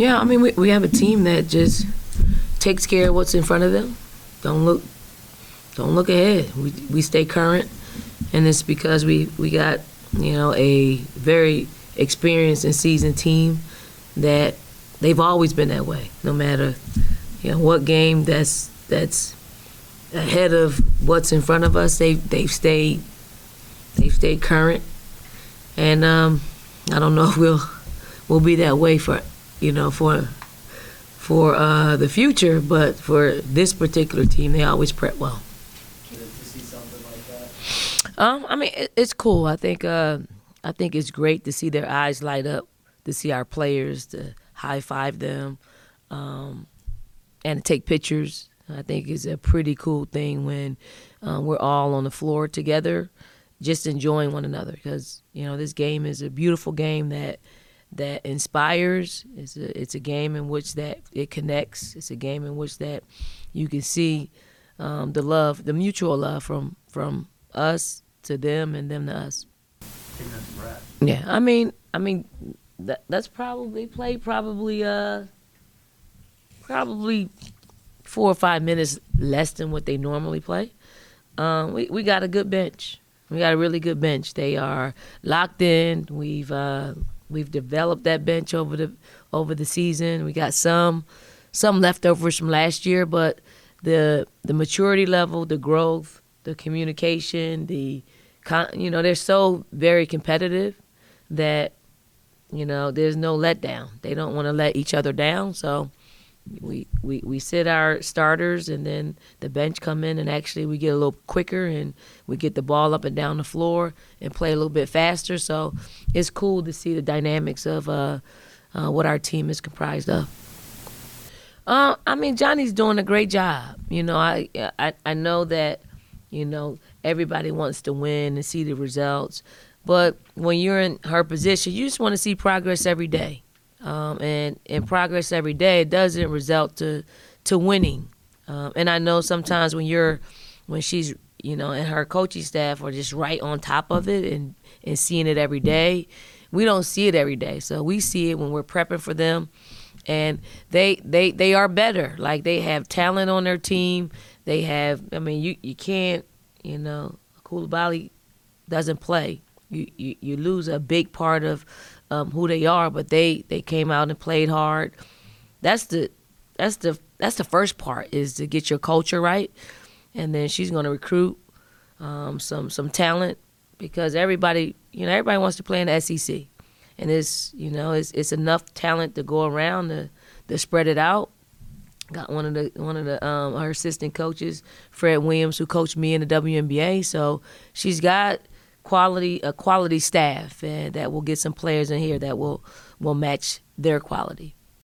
Yeah, I mean, we, we have a team that just takes care of what's in front of them. Don't look, don't look ahead. We, we stay current, and it's because we, we got you know a very experienced and seasoned team that they've always been that way. No matter you know what game that's that's ahead of what's in front of us, they they've stayed they've stayed current, and um, I don't know if we'll we'll be that way for you know for for uh, the future, but for this particular team, they always prep well. Um, I mean, it, it's cool. I think uh, I think it's great to see their eyes light up, to see our players, to high five them, um, and to take pictures. I think it's a pretty cool thing when um, we're all on the floor together, just enjoying one another. Because you know, this game is a beautiful game that that inspires. It's a it's a game in which that it connects. It's a game in which that you can see um, the love, the mutual love from from us to them and them to us. Yeah, I mean, I mean, that that's probably played probably uh probably four or five minutes less than what they normally play. Um, we we got a good bench. We got a really good bench. They are locked in. We've uh, we've developed that bench over the over the season. We got some some leftovers from last year, but the the maturity level, the growth, the communication, the you know they're so very competitive that you know there's no letdown. They don't want to let each other down, so we, we we sit our starters and then the bench come in and actually we get a little quicker and we get the ball up and down the floor and play a little bit faster. So it's cool to see the dynamics of uh, uh, what our team is comprised of. Uh, I mean, Johnny's doing a great job. You know, I, I I know that you know everybody wants to win and see the results, but when you're in her position, you just want to see progress every day um, and in progress every day, doesn't result to to winning. Um, and I know sometimes when you're when she's you know and her coaching staff are just right on top of it and and seeing it every day, we don't see it every day. So we see it when we're prepping for them, and they they they are better. Like they have talent on their team. They have. I mean, you you can't you know Coulibaly doesn't play. You, you lose a big part of um, who they are, but they they came out and played hard. That's the that's the that's the first part is to get your culture right, and then she's going to recruit um, some some talent because everybody you know everybody wants to play in the SEC, and it's you know it's it's enough talent to go around to to spread it out. Got one of the one of the um, our assistant coaches, Fred Williams, who coached me in the WNBA. So she's got quality a quality staff and that will get some players in here that will will match their quality.